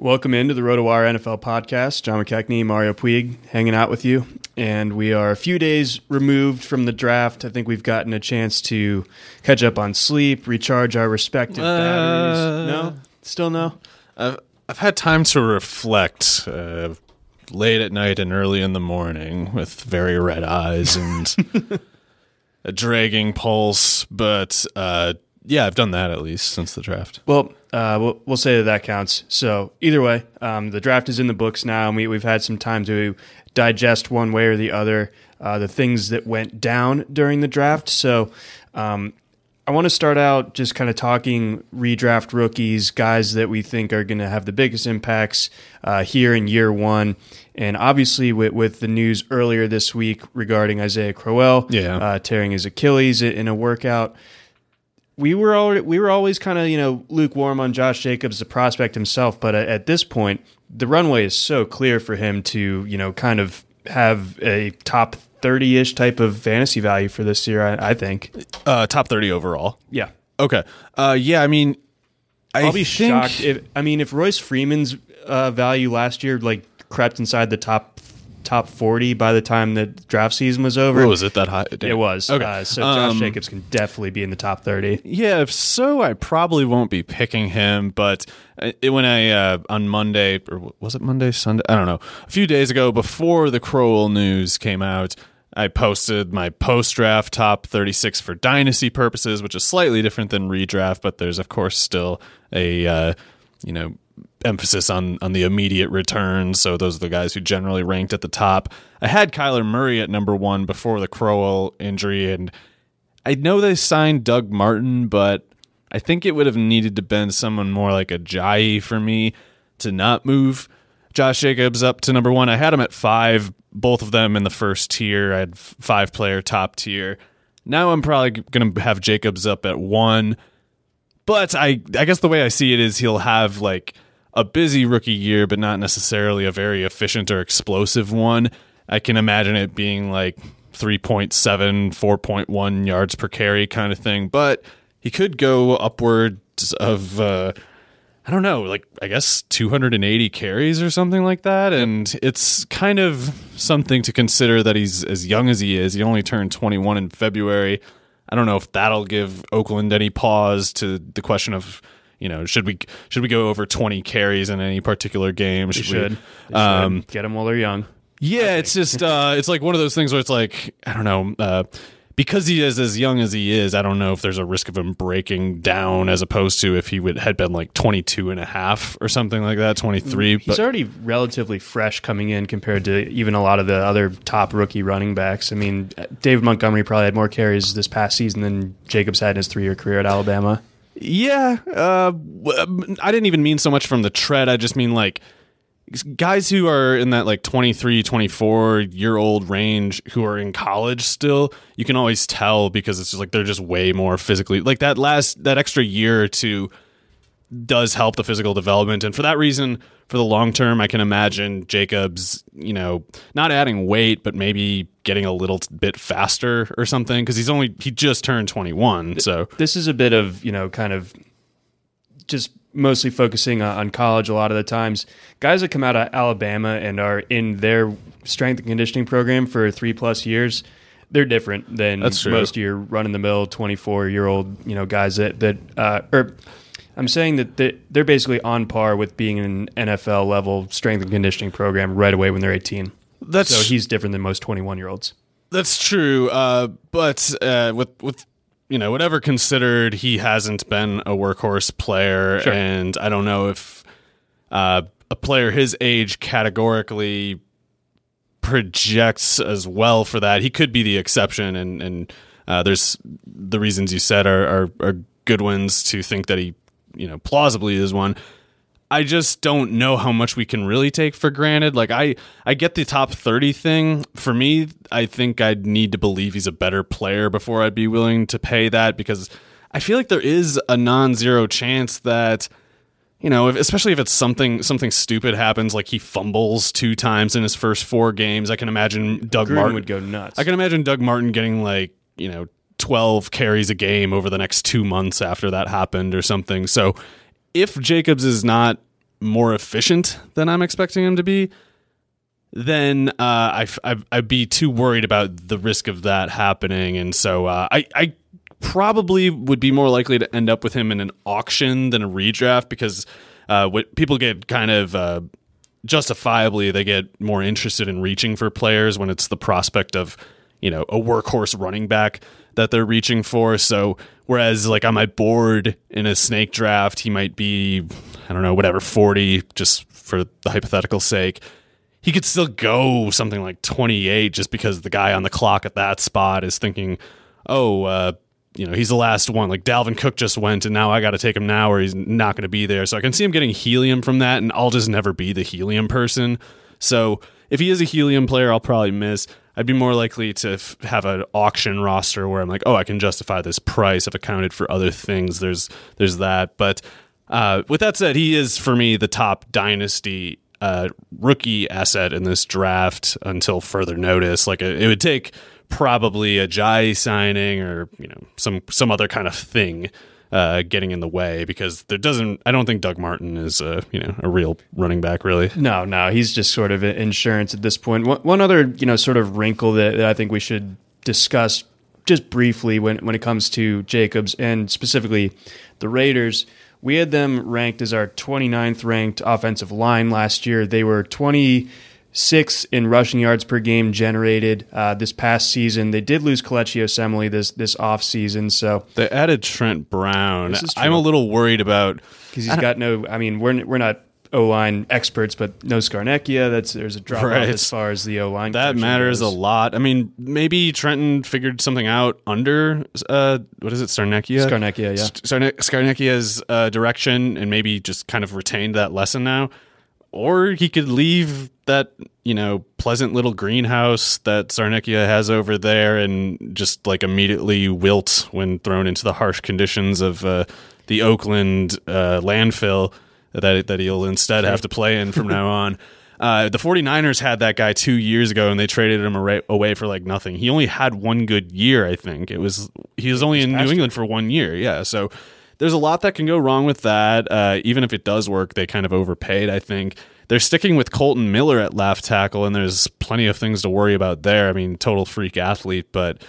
Welcome into the RotoWire NFL podcast. John McKechnie, Mario Puig hanging out with you. And we are a few days removed from the draft. I think we've gotten a chance to catch up on sleep, recharge our respective Uh, batteries. No? Still no? I've I've had time to reflect uh, late at night and early in the morning with very red eyes and a dragging pulse, but uh, yeah, I've done that at least since the draft. Well, uh, we'll, we'll say that that counts. So either way, um, the draft is in the books now, and we, we've had some time to digest one way or the other uh, the things that went down during the draft. So um, I want to start out just kind of talking redraft rookies, guys that we think are going to have the biggest impacts uh, here in year one. And obviously, with, with the news earlier this week regarding Isaiah Crowell Yeah. uh, tearing his Achilles in a workout, we were already, we were always kind of you know lukewarm on Josh Jacobs, the prospect himself, but at, at this point, the runway is so clear for him to you know kind of have a top thirty ish type of fantasy value for this year. I, I think. Uh, top thirty overall. Yeah, Okay. Uh, yeah, I mean, I I'll be think- shocked if I mean if Royce Freeman's uh, value last year like crept inside the top top forty by the time the draft season was over. What was it that high? It was. Okay. Uh, so Josh Um, Jacobs can definitely be in the top thirty. Yeah, if so, I probably won't be picking him. But it, when I uh, on Monday or was it Monday, Sunday? I don't know. A few days ago, before the Crowell news came out, I posted my post draft top 36 for dynasty purposes, which is slightly different than redraft. But there's of course still a uh, you know emphasis on on the immediate returns. So those are the guys who generally ranked at the top. I had Kyler Murray at number one before the Crowell injury, and I know they signed Doug Martin, but I think it would have needed to been someone more like Ajayi for me to not move Josh Jacobs up to number one. I had him at five, both of them in the first tier. I had five player top tier. Now I'm probably going to have Jacobs up at one. But I, I guess the way I see it is he'll have like a busy rookie year, but not necessarily a very efficient or explosive one. I can imagine it being like 3.7, 4.1 yards per carry kind of thing. But he could go upwards of, uh, I don't know, like I guess 280 carries or something like that. And it's kind of something to consider that he's as young as he is. He only turned 21 in February. I don't know if that'll give Oakland any pause to the question of, you know, should we should we go over 20 carries in any particular game? Should should. we? Should. Um, Get them while they're young. Yeah, it's just uh, it's like one of those things where it's like I don't know. Uh, because he is as young as he is, I don't know if there's a risk of him breaking down as opposed to if he would had been like 22 and a half or something like that, 23. He's but already relatively fresh coming in compared to even a lot of the other top rookie running backs. I mean, David Montgomery probably had more carries this past season than Jacobs had in his three year career at Alabama. Yeah, uh, w- I didn't even mean so much from the tread. I just mean like guys who are in that like 23 24 year old range who are in college still you can always tell because it's just like they're just way more physically like that last that extra year or two does help the physical development and for that reason for the long term i can imagine jacobs you know not adding weight but maybe getting a little bit faster or something because he's only he just turned 21 so This is a bit of, you know, kind of just mostly focusing on, college a lot of the times. Guys that come out of Alabama and are in their strength and conditioning program for three plus years, they're different than most of your run in the mill 24 year old, you know, guys that, that, uh, or I'm saying that they- they're basically on par with being an NFL level strength and conditioning program right away when they're 18. that's So he's different than most 21 year olds. That's true, uh, but uh, with with you know whatever considered, he hasn't been a workhorse player, Sure. and I don't know if uh, a player his age categorically projects as well for that. He could be the exception, and and uh, there's the reasons you said are, are are good ones to think that he you know plausibly is one. I just don't know how much we can really take for granted. Like I I get the top 30 thing. For me, I think I'd need to believe he's a better player before I'd be willing to pay that because I feel like there is a non-zero chance that you know, if, especially if it's something something stupid happens like he fumbles two times in his first 4 games, I can imagine Doug Gruden Martin would go nuts. I can imagine Doug Martin getting like, you know, 12 carries a game over the next two months after that happened or something. So if Jacobs is not more efficient than I'm expecting him to be, then uh, I, I'd be too worried about the risk of that happening. And so uh, I, I probably would be more likely to end up with him in an auction than a redraft because uh, what people get kind of uh, justifiably they get more interested in reaching for players when it's the prospect of you know a workhorse running back that they're reaching for so whereas like on my board in a snake draft he might be i don't know whatever 40 just for the hypothetical sake he could still go something like 28 just because the guy on the clock at that spot is thinking oh uh you know, he's the last one. Like Dalvin Cook just went, and now I got to take him now, or he's not going to be there. So I can see him getting helium from that, and I'll just never be the helium person. So if he is a helium player, I'll probably miss. I'd be more likely to f- have an auction roster where I'm like, oh, I can justify this price if accounted for other things. There's there's that. But uh, with that said, he is for me the top dynasty uh, rookie asset in this draft until further notice. Like it would take probably Ajayi signing or you know some some other kind of thing uh, getting in the way because there doesn't. I don't think Doug Martin is a you know a real running back really. No, no, he's just sort of insurance at this point. One, one other, you know, sort of wrinkle that, that I think we should discuss just briefly when when it comes to Jacobs and specifically the Raiders. We had them ranked as our 29th ranked offensive line last year. They were 26 in rushing yards per game generated uh, this past season. They did lose Kelechi Osemele this this off season, so They added Trent Brown. This is true. I'm a little worried about. because he's got no. I mean, we're we're not O line experts, but no Scarnecchia. That's there's a drop Right. off as far as the O line. That matters a lot. I mean, maybe Trenton figured something out under uh, what is it, Sarnecchia? Scarnecchia, yeah. Scarne- Scarnecchia's uh, direction, and maybe just kind of retained that lesson now. Or he could leave that you know pleasant little greenhouse that Sarnecchia has over there, and just like immediately wilt when thrown into the harsh conditions of uh, the Oakland uh, landfill that that he'll instead have to play in from now on. Uh, the 49ers had that guy two years ago and they traded him away for like nothing. He only had one good year, I think. It was he was only in New England for one year. Yeah, so there's a lot that can go wrong with that. Uh, even if it does work, they kind of overpaid. I think they're sticking with Kolton Miller at left tackle, and there's plenty of things to worry about there. I mean, total freak athlete, but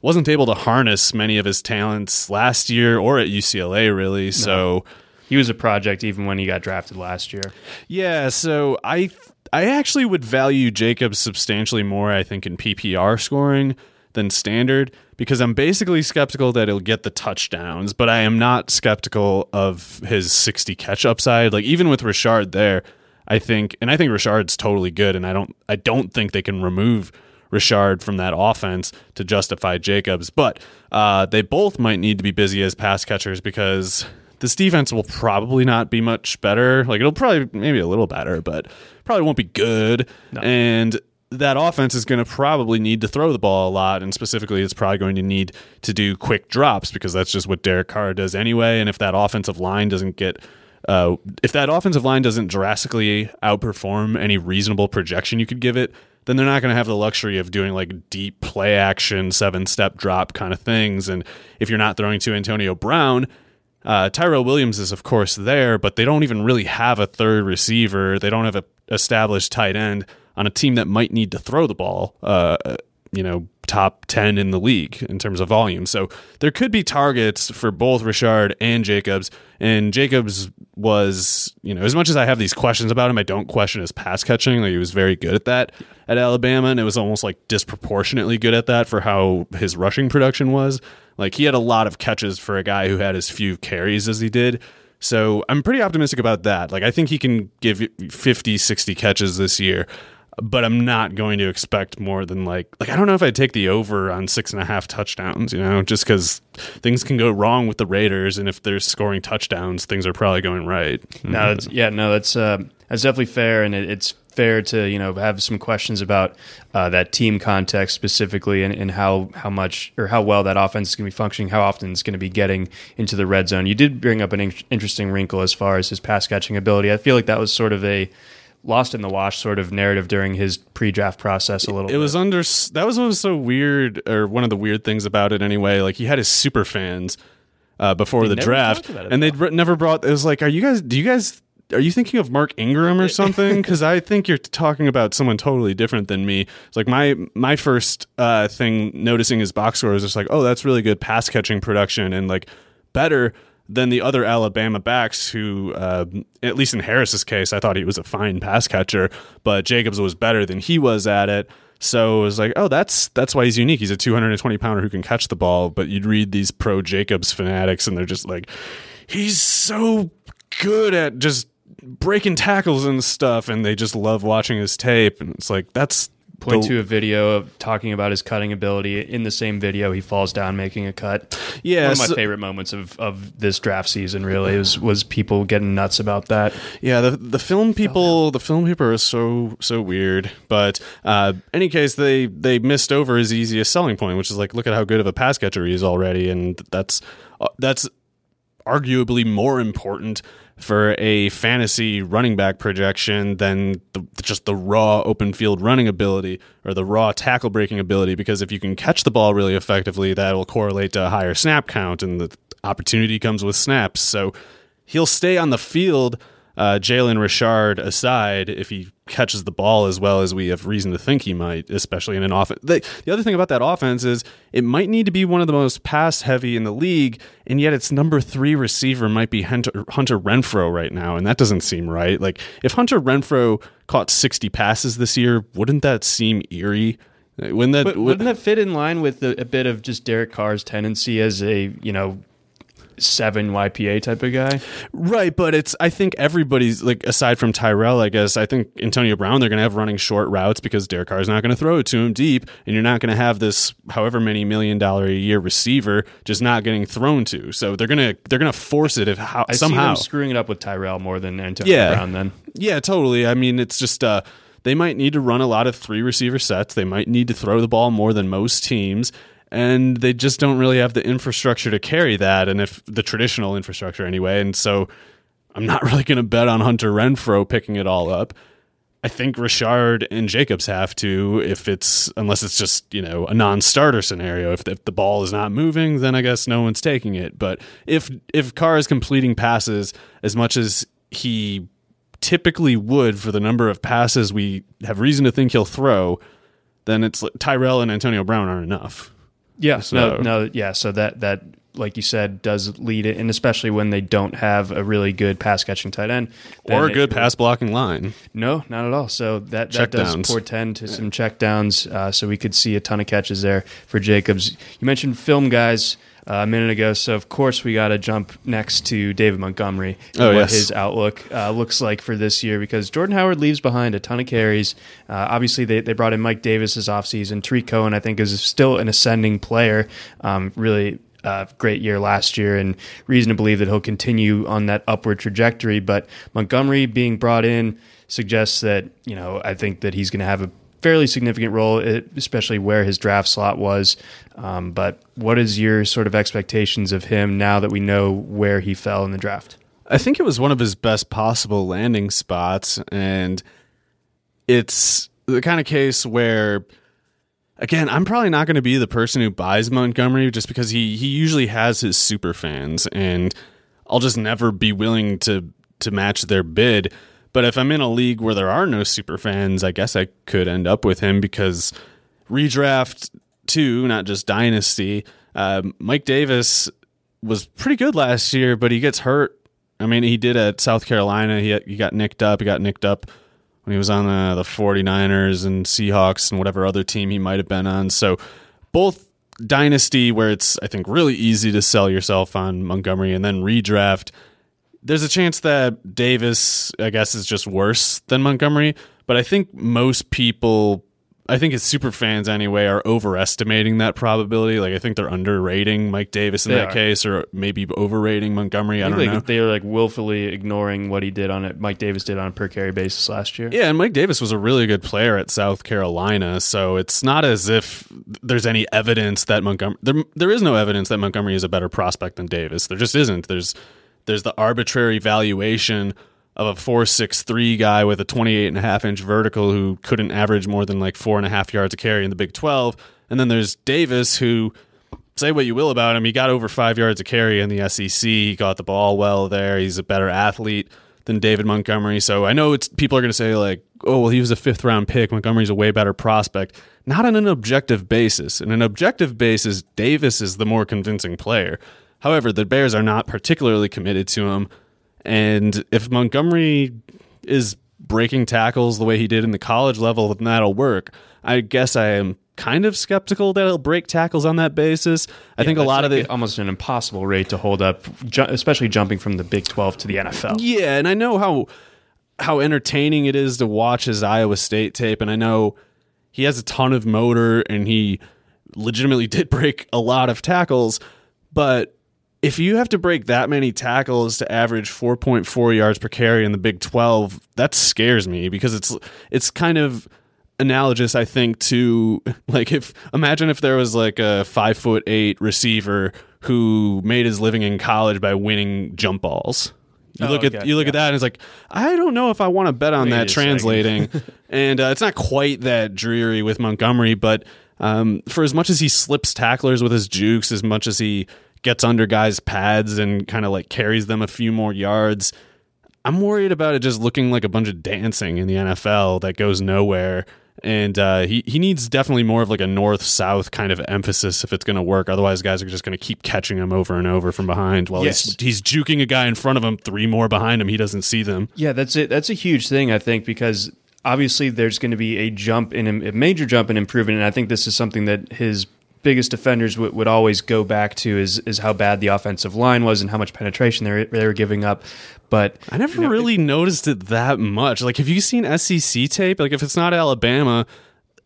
wasn't able to harness many of his talents last year or at UCLA really. So. He was a project even when he got drafted last year. Yeah, so I I actually would value Jacobs substantially more, I think, in PPR scoring than standard because I'm basically skeptical that he'll get the touchdowns, but I am not skeptical of his 60 catch upside. Like even with Richard there, I think and I think Richard's totally good and I don't I don't think they can remove Richard from that offense to justify Jacobs, but uh, they both might need to be busy as pass catchers because this defense will probably not be much better. Like it'll probably maybe a little better, but probably won't be good. No. And that offense is going to probably need to throw the ball a lot, and specifically, it's probably going to need to do quick drops because that's just what Derek Carr does anyway. And if that offensive line doesn't get uh, if that offensive line doesn't drastically outperform any reasonable projection you could give it, then they're not going to have the luxury of doing like deep play action, seven step drop kind of things. And if you're not throwing to Antonio Brown, uh, Tyrell Williams is, of course, there, but they don't even really have a third receiver. They don't have a established tight end on a team that might need to throw the ball. Uh, you know, top 10 in the league in terms of volume. So there could be targets for both Richard and Jacobs. And Jacobs was, you know, as much as I have these questions about him, I don't question his pass catching. Like he was very good at that at Alabama, and it was almost like disproportionately good at that for how his rushing production was. Like he had a lot of catches for a guy who had as few carries as he did. So I'm pretty optimistic about that. Like I think he can give 50, 60 catches this year, but I'm not going to expect more than like like I don't know if I'd take the over on six and a half touchdowns, you know, just because things can go wrong with the Raiders, and if they're scoring touchdowns, things are probably going right. No, yeah, no, that's uh, that's definitely fair, and it, it's fair to you know have some questions about uh, that team context specifically and, and, how how much or how well that offense is going to be functioning, how often it's going to be getting into the red zone. You did bring up an in- interesting wrinkle as far as his pass catching ability. I feel like that was sort of a lost in the wash sort of narrative during his pre-draft process a little bit. it bit. was under that was what was so weird or one of the weird things about it anyway like he had his super fans uh, before they the draft and they'd never brought it was like are you guys do you guys are you thinking of Mark Ingram or something? Because I think you're talking about someone totally different than me. It's like my my first uh, thing noticing his box score is just like, oh, that's really good pass catching production and like better than the other Alabama backs who, uh, at least in Harris's case, I thought he was a fine pass catcher, but Jacobs was better than he was at it. So it was like, oh, that's that's why he's unique. He's a 220 pounder who can catch the ball. But you'd read these pro Jacobs fanatics, and they're just like, he's so good at just breaking tackles and stuff, and they just love watching his tape. And it's like that's point the, to a video of talking about his cutting ability. In the same video, he falls down making a cut. Yeah, one of my so, favorite moments of, of this draft season really was was people getting nuts about that. Yeah, the the film people, the film people are so so weird. But uh, any case, they they missed over his easiest selling point, which is like, look at how good of a pass catcher he is already, and that's uh, that's arguably more important for a fantasy running back projection than the, just the raw open field running ability or the raw tackle breaking ability. Because if you can catch the ball really effectively, that will correlate to a higher snap count, and the opportunity comes with snaps. So he'll stay on the field uh, Jalen Richard aside, if he catches the ball as well as we have reason to think he might, especially in an offense. The, the, other thing about that offense is it might need to be one of the most pass heavy in the league, and yet its number three receiver might be Hunter, Hunter Renfrow right now, and that doesn't seem right. Like if Hunter Renfrow caught 60 passes this year, wouldn't that seem eerie? Wouldn't that, but wouldn't that fit in line with a, a bit of just Derek Carr's tendency as a you know seven YPA type of guy. Right, but it's I think everybody's like aside from Tyrell, I guess I think Antonio Brown they're going to have running short routes because Derek Carr is not going to throw it to him deep, and you're not going to have this however many million dollar a year receiver just not getting thrown to. So they're gonna they're gonna force it if how I somehow screwing it up with Tyrell more than Antonio yeah. Brown. Then yeah, totally. I mean, it's just uh they might need to run a lot of three receiver sets. They might need to throw the ball more than most teams and they just don't really have the infrastructure to carry that and if the traditional infrastructure anyway. And so i'm not really going to bet on hunter renfrow picking it all up. I think richard and jacobs have to if it's unless it's just you know a non-starter scenario. If, if the ball is not moving then i guess no one's taking it. But if if carr is completing passes as much as he typically would for the number of passes we have reason to think he'll throw then it's tyrell and antonio brown aren't enough yeah, so, no, no, yeah. So that that like you said, does lead it, and especially when they don't have a really good pass catching tight end or a good it- pass blocking line. No, not at all. So that, that does downs. portend to some check downs. Uh, so we could see a ton of catches there for Jacobs. You mentioned film guys a minute ago, so of course we got to jump next to David Montgomery. and Oh, what yes. his outlook uh, looks like for this year because Jordan Howard leaves behind a ton of carries. Uh, obviously, they, they brought in Mike Davis this offseason. Tarik Cohen, I think, is still an ascending player. Um, really uh, great year last year, and reason to believe that he'll continue on that upward trajectory. But Montgomery being brought in suggests that, you know, I think that he's going to have a fairly significant role, especially where his draft slot was. Um, but what is your sort of expectations of him now that we know where he fell in the draft? I think it was one of his best possible landing spots, and it's the kind of case where, again, I'm probably not going to be the person who buys Montgomery just because he he usually has his super fans, and I'll just never be willing to to match their bid. But if I'm in a league where there are no super fans, I guess I could end up with him because redraft two, not just dynasty. Uh, Mike Davis was pretty good last year, but he gets hurt. I mean, he did at South Carolina. He he got nicked up. He got nicked up when he was on the the 49ers and Seahawks and whatever other team he might have been on. So both dynasty where it's I think really easy to sell yourself on Montgomery and then redraft there's a chance that Davis, I guess, is just worse than Montgomery, but I think most people, I think his super fans anyway, are overestimating that probability. Like I think they're underrating Mike Davis in They that are. case, or maybe overrating Montgomery. I, I don't think know. they're like willfully ignoring what he did on it. Mike Davis did on a per carry basis last year. Yeah, and Mike Davis was a really good player at South Carolina, so it's not as if there's any evidence that Montgomery there there is no evidence that Montgomery is a better prospect than Davis. There just isn't. There's there's the arbitrary valuation of a four six three guy with a twenty eight and a half inch vertical who couldn't average more than like four and a half yards a carry in the Big Twelve. And then there's Davis who say what you will about him, he got over five yards a carry in the SEC. He got the ball well there. He's a better athlete than David Montgomery. So I know it's people are going to say like, oh well, he was a fifth round pick. Montgomery's a way better prospect. Not on an objective basis. In an objective basis, Davis is the more convincing player. However, the Bears are not particularly committed to him. And if Montgomery is breaking tackles the way he did in the college level, then that'll work. I guess I am kind of skeptical that he'll break tackles on that basis. I think a lot of like the almost an impossible rate to hold up, ju- especially jumping from the Big Twelve to the NFL. Yeah, and I know how how entertaining it is to watch his Iowa State tape, and I know he has a ton of motor, and he legitimately did break a lot of tackles. But if you have to break that many tackles to average 4.4 yards per carry in the Big 12, that scares me because it's it's kind of analogous, I think, to like if imagine if there was like a five foot eight receiver who made his living in college by winning jump balls. You Oh, look at okay, you look yeah. at that and it's like I don't know if I want to bet on Wait that translating, and uh, it's not quite that dreary with Montgomery, but um, for as much as he slips tacklers with his jukes, as much as he gets under guys' pads and kind of like carries them a few more yards, I'm worried about it just looking like a bunch of dancing in the NFL that goes nowhere. And uh, he he needs definitely more of like a north south kind of emphasis if it's going to work. Otherwise, guys are just going to keep catching him over and over from behind while Yes. he's he's juking a guy in front of him, three more behind him. He doesn't see them. Yeah, that's it. That's a huge thing, I think, because obviously there's going to be a jump in a major jump in improvement, and I think this is something that his biggest defenders would, would always go back to is is how bad the offensive line was and how much penetration they were, they were giving up. But I never you know, really noticed it that much. Like, have you seen SEC tape? Like, if it's not Alabama,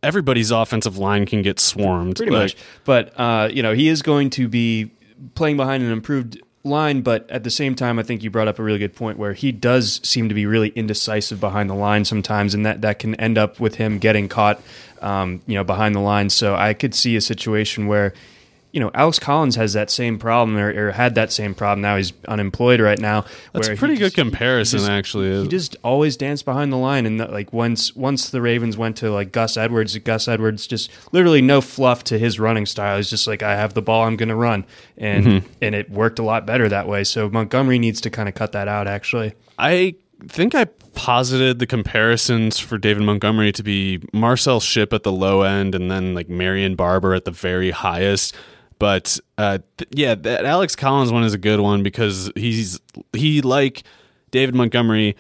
everybody's offensive line can get swarmed. pretty Like, much. But uh, you know, he is going to be playing behind an improved line. But at the same time, I think you brought up a really good point where he does seem to be really indecisive behind the line sometimes, and that that can end up with him getting caught, um, you know, behind the line. So I could see a situation where. You know, Alex Collins has that same problem, or, or had that same problem. Now he's unemployed right now. That's a pretty good just- he comparison, just- actually. He just always danced behind the line, and like once once the Ravens went to like Gus Edwards, Gus Edwards just literally no fluff to his running style. He's just like I have the ball, I'm going to run, and Mm-hmm. and it worked a lot better that way. So Montgomery needs to kind of cut that out. Actually, I think I posited the comparisons for David Montgomery to be Marcel Shipp at the low end and then like Marion Barber at the very highest. But uh, th- yeah, that Alex Collins one is a good one because he's he like David Montgomery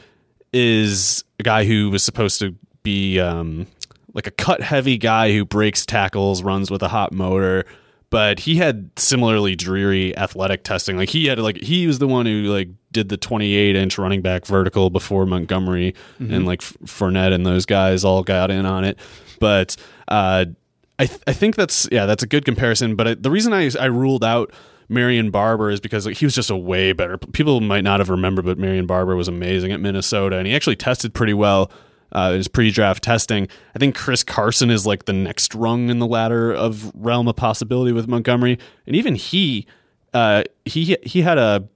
is a guy who was supposed to be um, like a cut heavy guy who breaks tackles, runs with a hot motor. But he had similarly dreary athletic testing. Like he had like he was the one who like did the 28 inch running back vertical before Montgomery and like Fournette and those guys all got in on it. But uh, I th- I think that's yeah that's a good comparison. But I, the reason I I ruled out Marion Barber is because like, he was just a way better. People might not have remembered, but Marion Barber was amazing at Minnesota, and he actually tested pretty well. Uh, his pre-draft testing. I think Chris Carson is like the next rung in the ladder of realm of possibility with Montgomery, and even he, uh, he he had a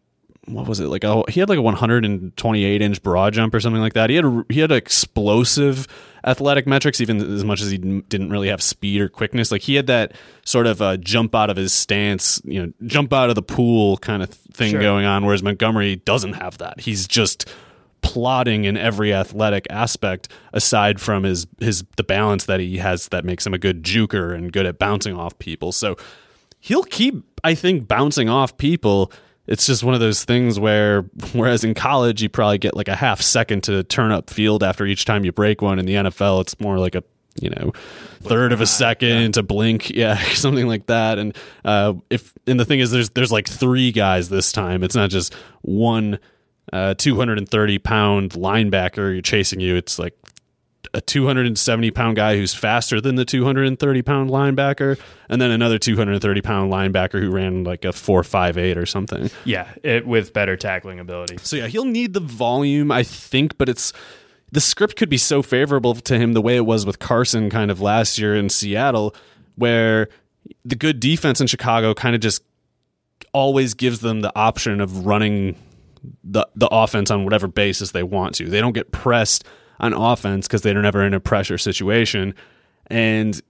what was it like? Oh, he had like a 128 inch broad jump or something like that. He had he had explosive athletic metrics, even as much as he didn't really have speed or quickness. Like he had that sort of uh, jump out of his stance, you know, jump out of the pool kind of thing Sure. going on. Whereas Montgomery doesn't have that. He's just plotting in every athletic aspect aside from his his the balance that he has that makes him a good juker and good at bouncing off people. So he'll keep I think bouncing off people. It's just one of those things where whereas in college you probably get like a half second to turn up field after each time you break one. In the NFL it's more like a you know third of a second to blink. Yeah something like that. And uh if and the thing is there's there's like three guys this time. It's not just one uh 230 pound linebacker you're chasing you. It's like a 270 pound guy who's faster than the 230 pound linebacker, and then another 230 pound linebacker who ran like a 458 or something. Yeah, it, with better tackling ability. So yeah, he'll need the volume, I think, but it's the script could be so favorable to him the way it was with Carson kind of last year in Seattle, where the good defense in Chicago kind of just always gives them the option of running the the offense on whatever basis they want to. They don't get pressed on offense because they're never in a pressure situation. And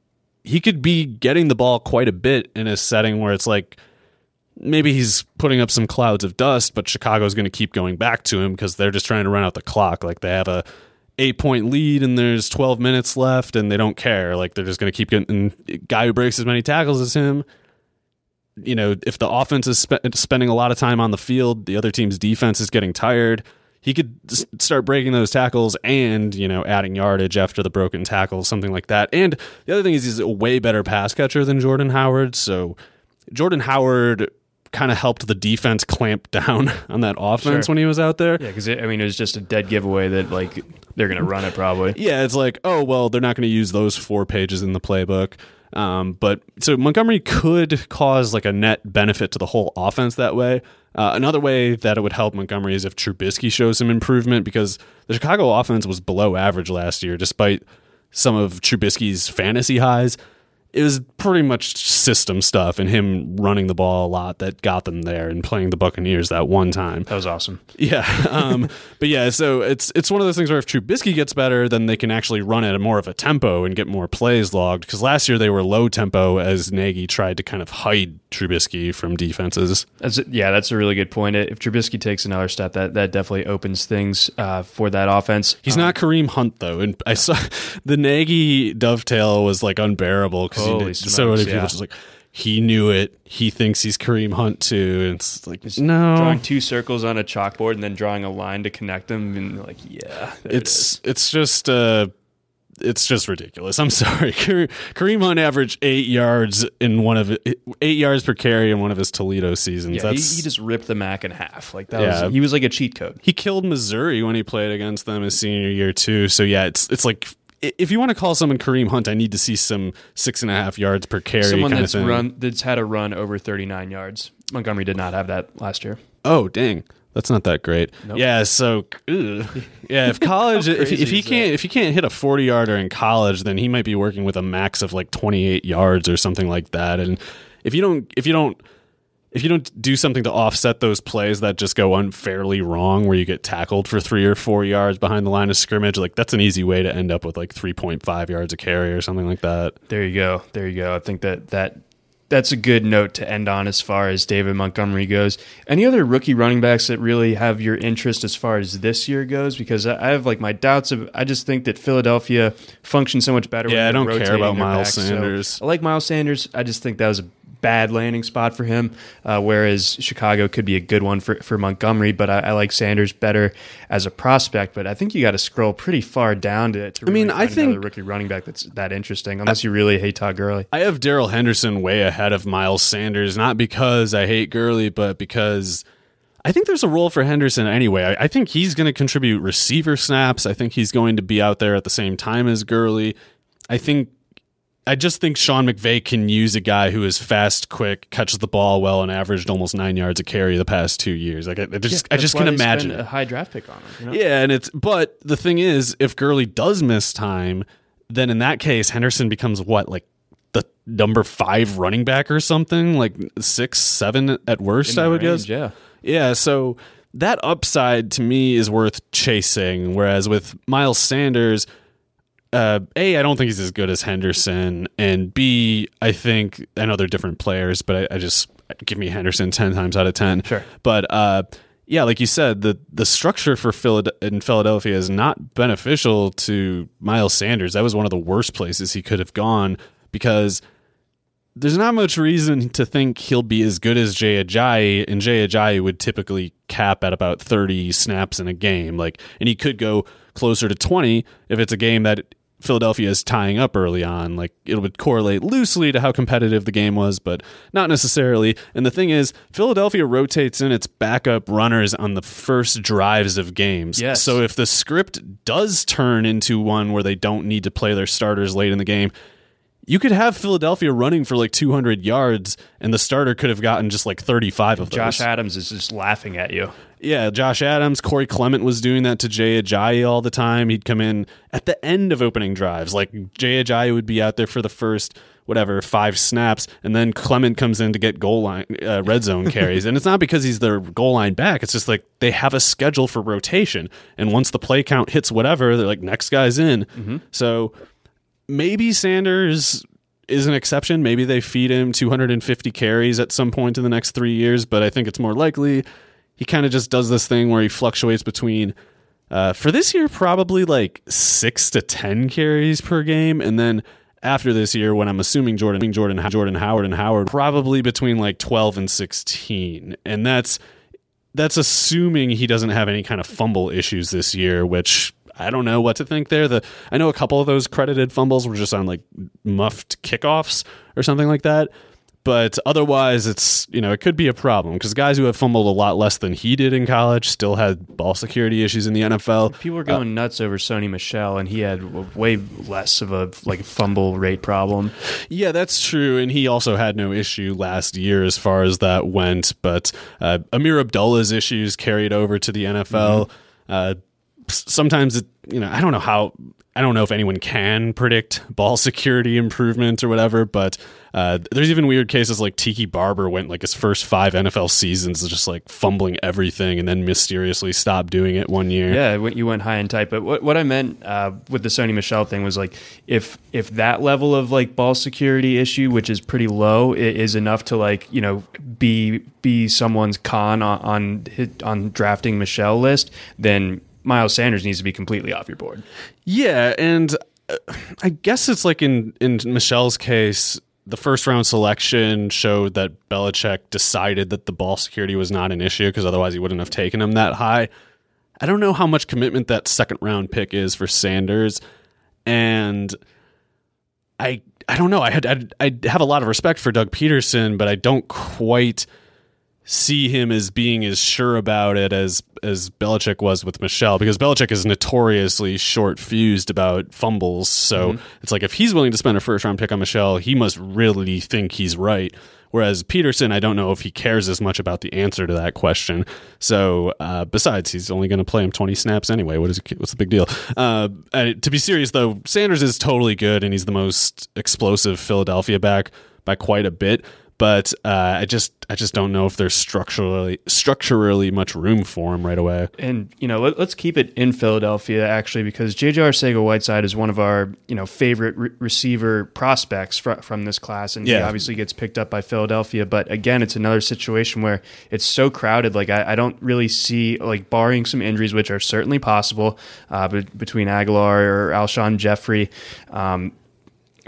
he could be getting the ball quite a bit in a setting where it's like maybe he's putting up some clouds of dust, but Chicago's going to keep going back to him because they're just trying to run out the clock. Like they have a eight point lead and there's 12 minutes left and they don't care. Like they're just going to keep getting guy who breaks as many tackles as him. You know, if the offense is spe- spending a lot of time on the field, the other team's defense is getting tired. He could start breaking those tackles and, you know, adding yardage after the broken tackles, something like that. And the other thing is he's a way better pass catcher than Jordan Howard. So Jordan Howard kind of helped the defense clamp down on that offense Sure. when he was out there. Yeah, because I mean, it was just a dead giveaway that like they're gonna run it probably. Yeah, it's like, oh well, they're not going to use those four pages in the playbook. Um, but so Montgomery could cause like a net benefit to the whole offense that way. Uh, another way that it would help Montgomery is if Trubisky shows some improvement because the Chicago offense was below average last year, despite some of Trubisky's fantasy highs. It was pretty much system stuff and him running the ball a lot that got them there and playing the Buccaneers that one time. That was awesome. Yeah, um, but yeah, so it's it's one of those things where if Trubisky gets better, then they can actually run at a more of a tempo and get more plays logged. Because last year they were low tempo as Nagy tried to kind of hide Trubisky from defenses. That's yeah, that's a really good point. If Trubisky takes another step, that that definitely opens things uh, for that offense. He's not Kareem Hunt though, and I saw the Nagy dovetail was like unbearable because Holy so many smokes, people yeah. just like he knew it. He thinks he's Kareem Hunt too, and it's like no, drawing two circles on a chalkboard and then drawing a line to connect them, and like yeah, it is. it's it's just uh it's just ridiculous. I'm sorry. Kareem Hunt averaged eight yards in one of eight yards per carry in one of his Toledo seasons. yeah. He, he just ripped the Mac in half. Like that Yeah. was he was like a cheat code. he killed Missouri when he played against them his senior year too. So yeah, it's it's like if you want to call someone Kareem Hunt, I need to see some six and a half yards per carry Someone kind that's run that's had a run over 39 yards. Montgomery did not have that last year. Oh dang, that's not that great. Yeah, so ugh. yeah, if college, if, if he can't if he can't hit a forty yarder in college, then he might be working with a max of like twenty eight yards or something like that. And if you don't if you don't if you don't do something to offset those plays that just go unfairly wrong, where you get tackled for three or four yards behind the line of scrimmage, like that's an easy way to end up with like three point five yards a carry or something like that. There you go. There you go. I think that that that's a good note to end on as far as David Montgomery goes. Any other rookie running backs that really have your interest as far as this year goes? Because I have like my doubts of. I just think that Philadelphia functions so much better. Yeah, when I don't care about Miles backs. So Sanders. I like Miles Sanders. I just think that was a bad landing spot for him. Uh, whereas Chicago could be a good one for, for Montgomery, but I, I like Sanders better as a prospect. But I think you got to scroll pretty far down to. to I mean, really I think- another rookie running back that's that interesting, unless you really hate Todd Gurley. I have Darrell Henderson way ahead of Miles Sanders, not because I hate Gurley, but because I think there's a role for Henderson anyway. I, I think he's going to contribute receiver snaps. I think he's going to be out there at the same time as Gurley. I think. I just think Sean McVay can use a guy who is fast, quick, catches the ball well, and averaged almost nine yards a carry the past two years. Like I, I just, I just can imagine a high draft pick on him. You know? Yeah, and it's but the thing is, if Gurley does miss time, then in that case, Henderson becomes what like the number five running back or something, like six, seven at worst. I would range, guess. yeah. yeah. So that upside to me is worth chasing. Whereas with Miles Sanders, uh, a I don't think he's as good as Henderson, and B I think I know they're different players, but I, I just give me Henderson ten times out of ten. Sure. But uh, yeah, like you said, the the structure for Philad- in Philadelphia is not beneficial to Miles Sanders. That was one of the worst places he could have gone because there's not much reason to think he'll be as good as Jay Ajayi, and Jay Ajayi would typically cap at about 30 snaps in a game. Like, and he could go closer to 20 if it's a game that Philadelphia is tying up early on. Like, it would correlate loosely to how competitive the game was, but not necessarily. And the thing is, Philadelphia rotates in its backup runners on the first drives of games. Yes. So if the script does turn into one where they don't need to play their starters late in the game, you could have Philadelphia running for like 200 yards, and the starter could have gotten just like 35 of those. Josh. Adams is just laughing at you. Yeah, Josh Adams, Corey Clement was doing that to Jay Ajayi all the time. He'd come in at the end of opening drives. Like Jay Ajayi would be out there for the first whatever five snaps, and then Clement comes in to get goal line uh, red zone carries. and it's not because he's their goal line back. It's just like they have a schedule for rotation, and once the play count hits whatever, they're like next guy's in. So maybe Sanders is an exception. Maybe they feed him 250 carries at some point in the next three years, but I think it's more likely he kind of just does this thing where he fluctuates between. Uh, for this year, probably like six to ten carries per game, and then after this year, when I'm assuming Jordan, Jordan, Jordan Howard, and Howard, probably between like twelve and sixteen, and that's that's assuming he doesn't have any kind of fumble issues this year, which I don't know what to think there. The I know a couple of those credited fumbles were just on like muffed kickoffs or something like that. But otherwise, it's you know it could be a problem because guys who have fumbled a lot less than he did in college still had ball security issues in the NFL. People were going nuts over Sony Michel, and he had way less of a like fumble rate problem. Yeah, that's true, and he also had no issue last year as far as that went. But uh, Ameer Abdullah's issues carried over to the NFL. Uh, s- sometimes it, you know, I don't know how. I don't know if anyone can predict ball security improvement or whatever, but uh, there's even weird cases like Tiki Barber went like his first five NFL seasons just like fumbling everything and then mysteriously stopped doing it one year. Yeah, you went high and tight. But what, what I meant uh, with the Sony Michel thing was like if if that level of like ball security issue, which is pretty low, is enough to like you know be be someone's con on on, on drafting Michel list, then Miles Sanders needs to be completely off your board. Yeah, and uh, I guess it's like in in Michel's case, the first round selection showed that Belichick decided that the ball security was not an issue because otherwise he wouldn't have taken him that high. I don't know how much commitment that second round pick is for Sanders, and I I don't know. I had I have a lot of respect for Doug Pederson, but I don't quite see him as being as sure about it as as Belichick was with Michel because Belichick is notoriously short fused about fumbles. So it's like if he's willing to spend a first round pick on Michel, he must really think he's right. Whereas Pederson, I don't know if he cares as much about the answer to that question. So uh, besides, he's only going to play him 20 snaps anyway. What is what's the big deal? Uh, and to be serious though, Sanders is totally good and he's the most explosive Philadelphia back by quite a bit but uh, I just I just don't know if there's structurally structurally much room for him right away. And you know, let, us keep it in Philadelphia actually, because JJ Arcega-Whiteside is one of our you know favorite re- receiver prospects fr- from this class, and he obviously gets picked up by Philadelphia. But again, it's another situation where it's so crowded. Like I, I don't really see like barring some injuries, which are certainly possible, uh, be- between Agholor or Alshon Jeffery. Um,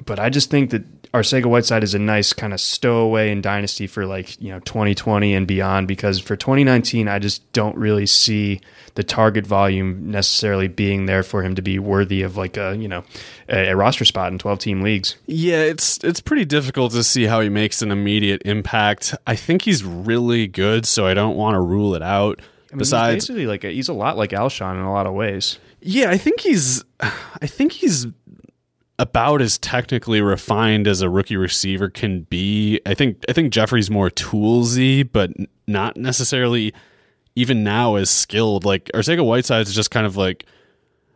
but I just think that Arcega Whiteside is a nice kind of stowaway in dynasty for like you know 2020 and beyond because for 2019 I just don't really see the target volume necessarily being there for him to be worthy of like a you know a, a roster spot in 12 team leagues. Yeah, it's it's pretty difficult to see how he makes an immediate impact. I think he's really good, so I don't want to rule it out. I mean, Besides, he's basically like a, he's a lot like Alshon in a lot of ways. Yeah, I think he's I think he's about as technically refined as a rookie receiver can be. I think I think Jeffery's more toolsy, but not necessarily even now as skilled. Like Arcega Whiteside is just kind of like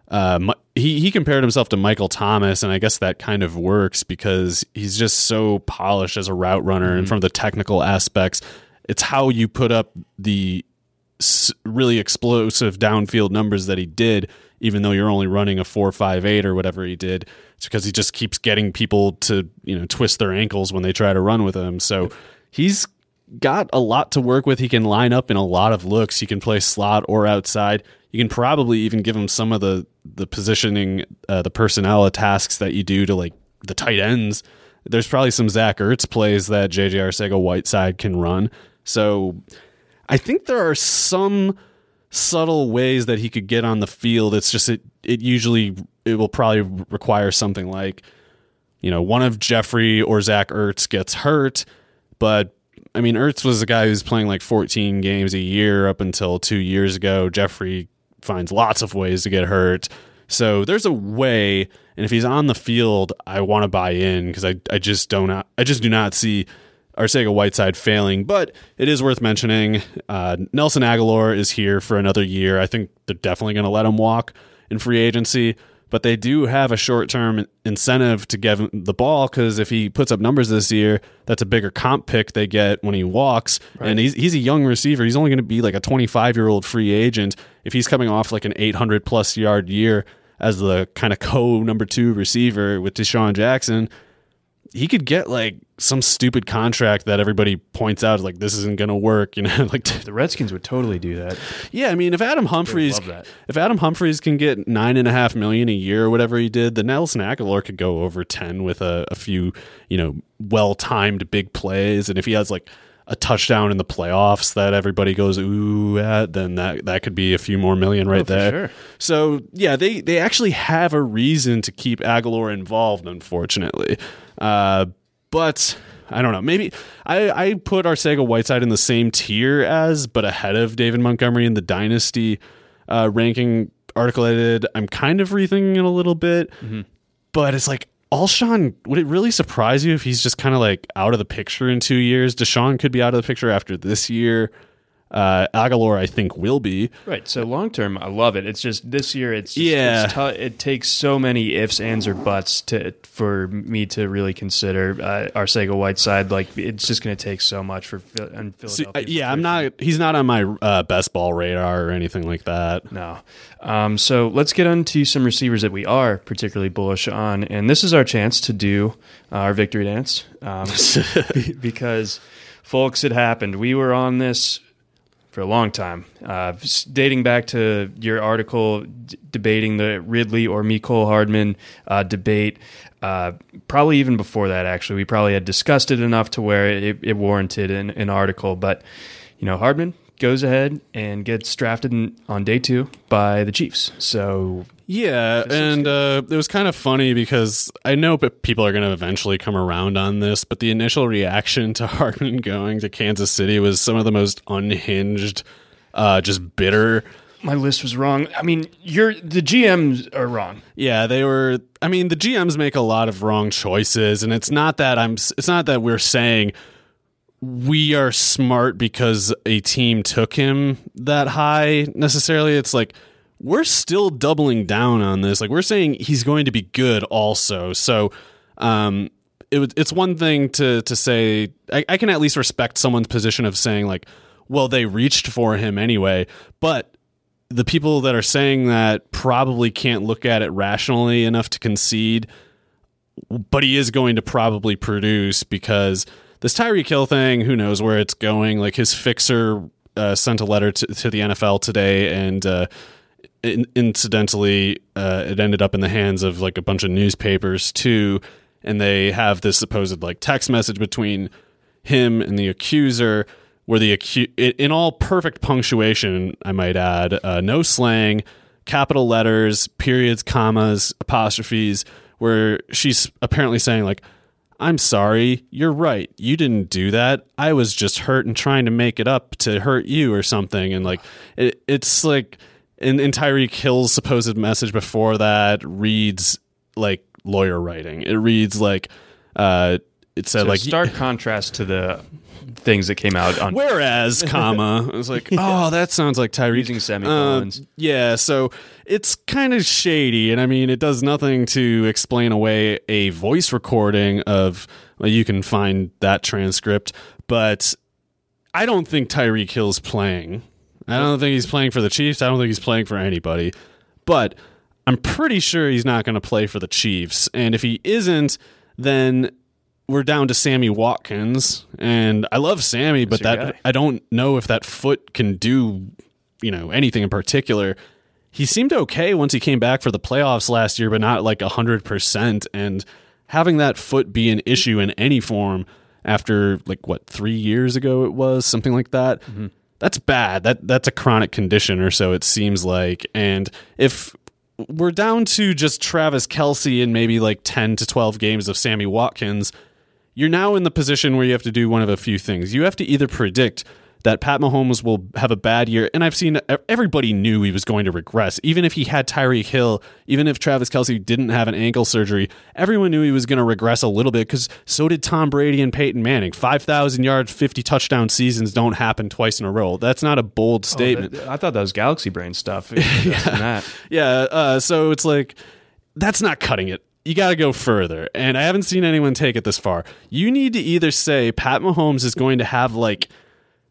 uh, he he compared himself to Michael Thomas, and I guess that kind of works because he's just so polished as a route runner, mm-hmm. and from the technical aspects, it's how you put up the really explosive downfield numbers that he did even though you're only running a four five eight or whatever he did. It's because he just keeps getting people to you know twist their ankles when they try to run with him. So he's got a lot to work with. He can line up in a lot of looks. He can play slot or outside. You can probably even give him some of the the positioning, uh, the personnel tasks that you do to like the tight ends. There's probably some Zach Ertz plays that JJ Arcega Whiteside can run. So I think there are some subtle ways that he could get on the field. It's just it it usually it will probably require something like you know one of Jeffery or Zach Ertz gets hurt, but I mean Ertz was a guy who's playing like 14 games a year up until two years ago. Jeffery finds lots of ways to get hurt. So there's a way, and if he's on the field, I want to buy in because I, I just don't I just do not see Arcega Whiteside failing, but it is worth mentioning. Uh, Nelson Agholor is here for another year. I think they're definitely going to let him walk in free agency, but they do have a short term incentive to give him the ball because if he puts up numbers this year, that's a bigger comp pick they get when he walks. Right. And he's, he's a young receiver. He's only going to be like a 25 year old free agent. If he's coming off like an 800 plus yard year as the kind of co number two receiver with DeSean Jackson, he could get like some stupid contract that everybody points out like this isn't going to work. You know, like the Redskins would totally do that. Yeah, I mean, if Adam Humphries, if Adam Humphries can get nine and a half million a year or whatever he did, then Nelson Agholor could go over ten with a, a few, you know, well timed big plays, and if he has like a touchdown in the playoffs that everybody goes ooh at, then that that could be a few more million right oh, there. Sure. So yeah, they they actually have a reason to keep Agholor involved. Unfortunately, uh, but I don't know. Maybe I, I put Arcega Whiteside in the same tier as, but ahead of David Montgomery in the Dynasty uh, ranking article I did. I'm kind of rethinking it a little bit, mm-hmm. but it's like Alshon. Would it really surprise you if he's just kind of like out of the picture in two years? DeSean could be out of the picture after this year. Uh, Agholor, I think, will be right. So long term, I love it. It's just this year. It's just, yeah. It's t- it takes so many ifs, ands, or buts to for me to really consider uh, Arcega Whiteside. Like it's just going to take so much for Philadelphia. See, uh, yeah, I'm not. He's not on my uh, best ball radar or anything like that. No. Um, so let's get on to some receivers that we are particularly bullish on, and this is our chance to do uh, our victory dance um, because, folks, it happened. We were on this for a long time, uh, dating back to your article d- debating the Ridley or Mecole Hardman uh, debate. Uh, probably even before that, actually, we probably had discussed it enough to where it, it warranted an, an article. But you know, Hardman goes ahead and gets drafted in, on day two by the Chiefs. So yeah, and uh, it was kind of funny because I know people are going to eventually come around on this, but the initial reaction to Hardman going to Kansas City was some of the most unhinged, uh, just bitter. My list was wrong. I mean, you're the GMs are wrong. Yeah, they were. I mean, the GMs make a lot of wrong choices, and it's not that I'm. It's not that we're saying we are smart because a team took him that high necessarily. It's like we're still doubling down on this. Like we're saying he's going to be good also. So um, it, it's one thing to to say I, I can at least respect someone's position of saying like, well, they reached for him anyway, but the people that are saying that probably can't look at it rationally enough to concede. But he is going to probably produce because this Tyreek Hill thing, who knows where it's going? Like his fixer uh, sent a letter to, to, the NFL today, and uh, in, incidentally, uh, it ended up in the hands of like a bunch of newspapers too. and they have this supposed like text message between him and the accuser where the acu- in all perfect punctuation i might add uh, no slang capital letters periods commas apostrophes where she's apparently saying like i'm sorry you're right you didn't do that i was just hurt and trying to make it up to hurt you or something and like it, it's like and, and Tyreek Hill's supposed message before that reads like lawyer writing. It reads like uh, it said So like stark contrast to the things that came out on Whereas, comma, I was like, oh, that sounds like Tyreek using semicolons. Uh, yeah, so it's kind of shady, and I mean, it does nothing to explain away a voice recording of. Well, you can find that transcript, but I don't think Tyreek Hill's playing. I don't think he's playing for the Chiefs. I don't think he's playing for anybody. But I'm pretty sure he's not going to play for the Chiefs. And if he isn't, then we're down to Sammy Watkins. And I love Sammy, but that guy. I don't know if that foot can do, you know, anything in particular. He seemed okay once he came back for the playoffs last year, but not like 100%. And having that foot be an issue in any form after like what, 3 years ago it was, something like that. Mm-hmm. That's bad. That that's a chronic condition or so it seems like. And if we're down to just Travis Kelce and maybe like 10 to 12 games of Sammy Watkins, you're now in the position where you have to do one of a few things. You have to either predict that Pat Mahomes will have a bad year, and I've seen everybody knew he was going to regress. Even if he had Tyreek Hill, even if Travis Kelce didn't have an ankle surgery, everyone knew he was going to regress a little bit because so did Tom Brady and Peyton Manning. 5,000 yards, 50 touchdown seasons don't happen twice in a row. That's not a bold statement. I thought that was Galaxy Brain stuff. yeah. that. Yeah, uh, so it's like that's not cutting it. You got to go further, and I haven't seen anyone take it this far. You need to either say Pat Mahomes is going to have like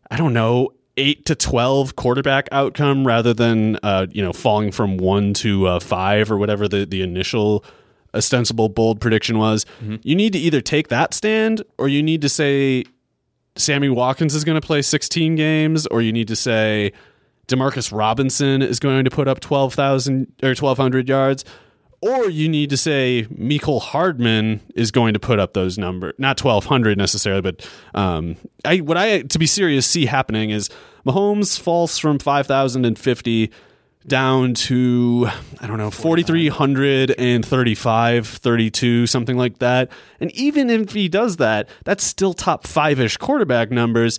I don't know eight to twelve quarterback outcome rather than uh, you know falling from one to uh, five or whatever the the initial ostensible bold prediction was. You need to either take that stand or you need to say Sammy Watkins is going to play 16 games, or you need to say Demarcus Robinson is going to put up 12,000 or 1,200 yards, or you need to say Michael Hardman is going to put up those numbers, not 1,200 necessarily, but um, I what I to be serious see happening is Mahomes falls from 5,050 down to I don't know 4335 32 something like that. And even if he does that that's still top 5ish quarterback numbers.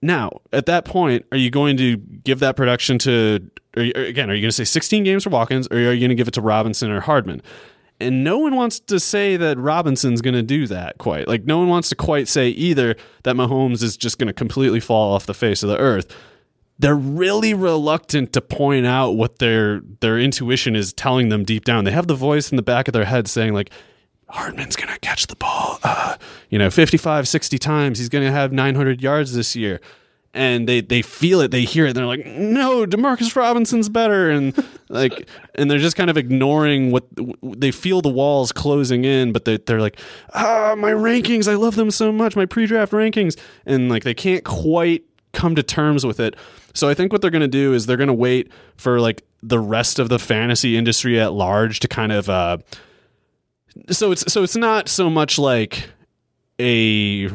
Now at that point are you going to give that production to are you, again are you going to say 16 games for Watkins or are you going to give it to Robinson or Hardman and no one wants to say that Robinson's going to do that quite. Like no one wants to quite say either that Mahomes is just going to completely fall off the face of the earth they're really reluctant to point out what their their intuition is telling them deep down. They have the voice in the back of their head saying like Hardman's going to catch the ball uh, you know 55 60 times. He's going to have 900 yards this year. And they they feel it, they hear it, and they're like, "No, Demarcus Robinson's better." And like and they're just kind of ignoring what they feel the walls closing in, but they they're like, "Ah, my rankings, I love them so much, my pre-draft rankings." And like they can't quite come to terms with it. So I think what they're going to do is they're going to wait for like the rest of the fantasy industry at large to kind of uh so it's so it's not so much like a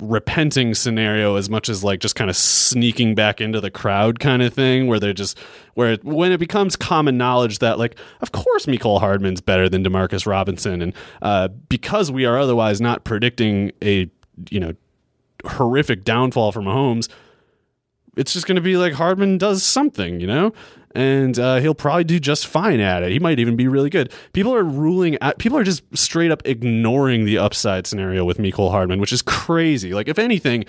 repenting scenario as much as like just kind of sneaking back into the crowd kind of thing where they're just where it, when it becomes common knowledge that like of course Mecole Hardman's better than Demarcus Robinson and uh because we are otherwise not predicting a you know horrific downfall for Mahomes, it's just going to be like Hardman does something, you know? And uh, he'll probably do just fine at it. He might even be really good. People are ruling out, people are just straight up ignoring the upside scenario with Mecole Hardman, which is crazy. Like, if anything,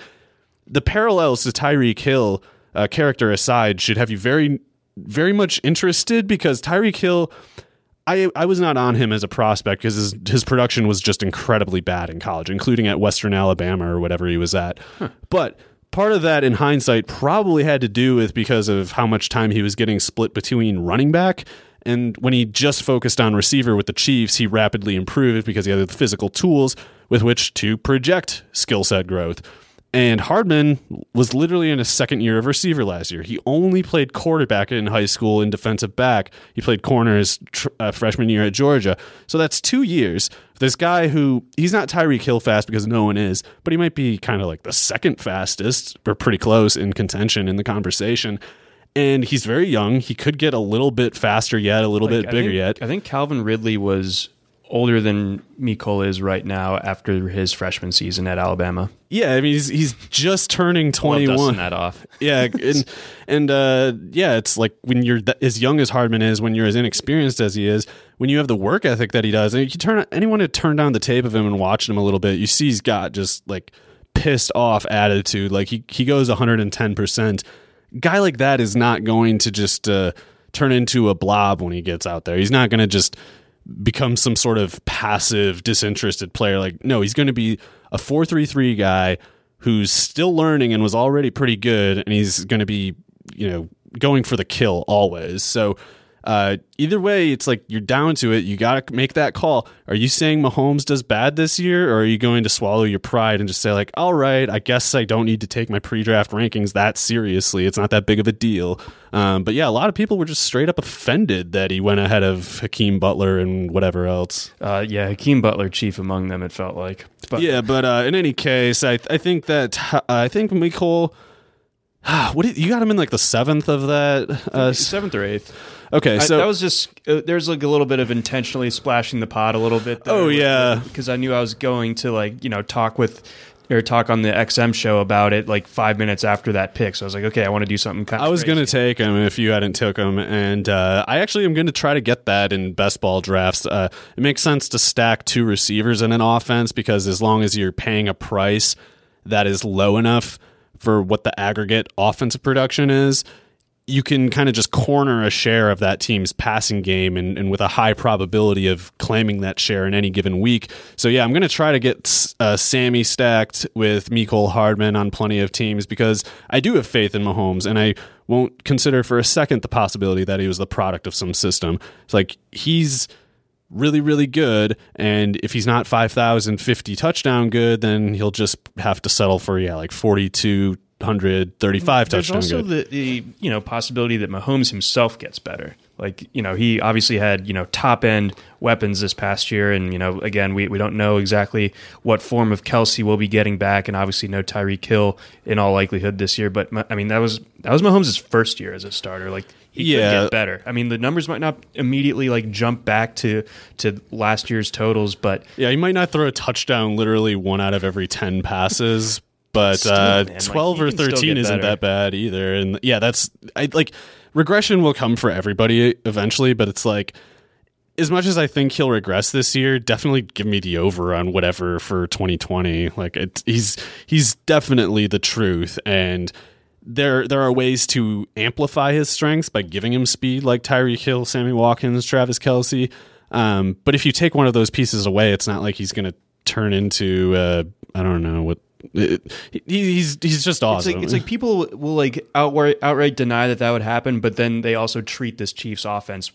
the parallels to Tyreek Hill, uh, character aside, should have you very, very much interested because Tyreek Hill. I, I was not on him as a prospect because his, his production was just incredibly bad in college, including at Western Alabama or whatever he was at. But part of that, in hindsight, probably had to do with because of how much time he was getting split between running back. And when he just focused on receiver with the Chiefs, he rapidly improved because he had the physical tools with which to project skill set growth. And Hardman was literally in his second year of receiver last year. He only played quarterback in high school and defensive back. He played corner his tr- uh, freshman year at Georgia. So that's two years. This guy who, he's not Tyreek Hill fast because no one is, but he might be kind of like the second fastest or pretty close in contention in the conversation. And he's very young. He could get a little bit faster yet, a little Like, bit I bigger think- yet. I think Calvin Ridley was older than Mecole is right now after his freshman season at Alabama. Yeah, I mean, he's, he's just turning 21. that off. yeah and and uh yeah it's like when you're th- as young as hardman is when you're as inexperienced as he is when you have the work ethic that he does and you turn anyone to turn down the tape of him and watch him a little bit you see he's got just like pissed off attitude like he, he goes 110% guy like that is not going to just uh turn into a blob when he gets out there he's not going to just become some sort of passive disinterested player like no he's going to be a 433 guy who's still learning and was already pretty good and he's going to be you know going for the kill always. So uh, either way it's like you're down to it you got to make that call are you saying Mahomes does bad this year or are you going to swallow your pride and just say like all right I guess I don't need to take my pre-draft rankings that seriously it's not that big of a deal um, but yeah a lot of people were just straight up offended that he went ahead of Hakeem Butler and whatever else Uh, yeah, Hakeem Butler chief among them. It felt like. But yeah, but uh, in any case, I I think that uh, I think Mecole. What did, you got him in like the seventh of that? Uh, seventh or eighth. Okay, I, so that was just uh, there's like a little bit of intentionally splashing the pot a little bit. Oh, yeah. because I knew I was going to like you know talk with or talk on the XM show about it like five minutes after that pick. So I was like, okay, I want to do something. Kind I was going to take him if you hadn't took him, and uh, I actually am going to try to get that in best ball drafts. Uh, it makes sense to stack two receivers in an offense because as long as you're paying a price that is low enough for what the aggregate offensive production is, you can kind of just corner a share of that team's passing game and, and with a high probability of claiming that share in any given week. So, yeah, I'm going to try to get uh, Sammy stacked with Mecole Hardman on plenty of teams because I do have faith in Mahomes and I won't consider for a second the possibility that he was the product of some system. It's like he's really, really good. And if he's not 5,050 touchdown good, then he'll just have to settle for, yeah, like 4,235 There's touchdown also the, the you know possibility that Mahomes himself gets better. Like you know he obviously had you know top end weapons this past year, and you know again we, we don't know exactly what form of Kelce will be getting back, and obviously no Tyreek Hill in all likelihood this year. But I mean that was that was Mahomes' first year as a starter. Like he Yeah. could get better. I mean the numbers might not immediately like jump back to to last year's totals, but Yeah, he might not throw a touchdown literally one out of every 10 passes, but Still, uh, man, 12 he or 13 isn't that bad either. And yeah, that's I like regression will come for everybody eventually, but it's like as much as I think he'll regress this year, definitely give me the over on whatever for 2020. Like it, he's he's definitely the truth and there there are ways to amplify his strengths by giving him speed like Tyreek Hill, Sammy Watkins, Travis Kelce. Um, but if you take one of those pieces away, it's not like he's going to turn into uh, I don't know what it, he's he's just It's awesome. like it's like people will like outright outright deny that that would happen, but then they also treat this Chiefs offense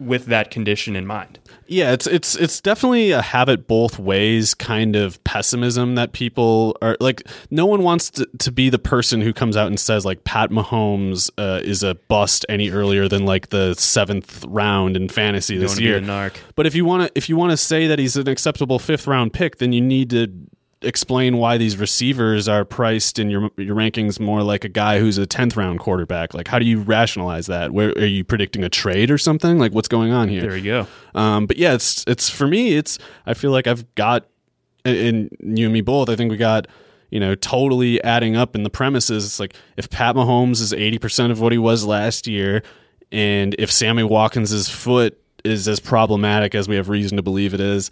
with that condition in mind. Yeah, it's it's it's definitely a have it both ways kind of pessimism that people are like. No one wants to, to be the person who comes out and says like Pat Mahomes uh, is a bust any earlier than like the seventh round in fantasy this year. a narc. But if you want to if you want to say that he's an acceptable fifth round pick, then you need to explain why these receivers are priced in your your rankings more like a guy who's a 10th round quarterback. Like how do you rationalize that? Where are you predicting a trade or something? Like what's going on here? There you go. Um, but yeah, it's it's for me. It's I feel like I've got, and you and me both. I think we got you know totally adding up in the premises. It's like if Pat Mahomes is eighty percent of what he was last year, and if Sammy Watkins' foot is as problematic as we have reason to believe it is,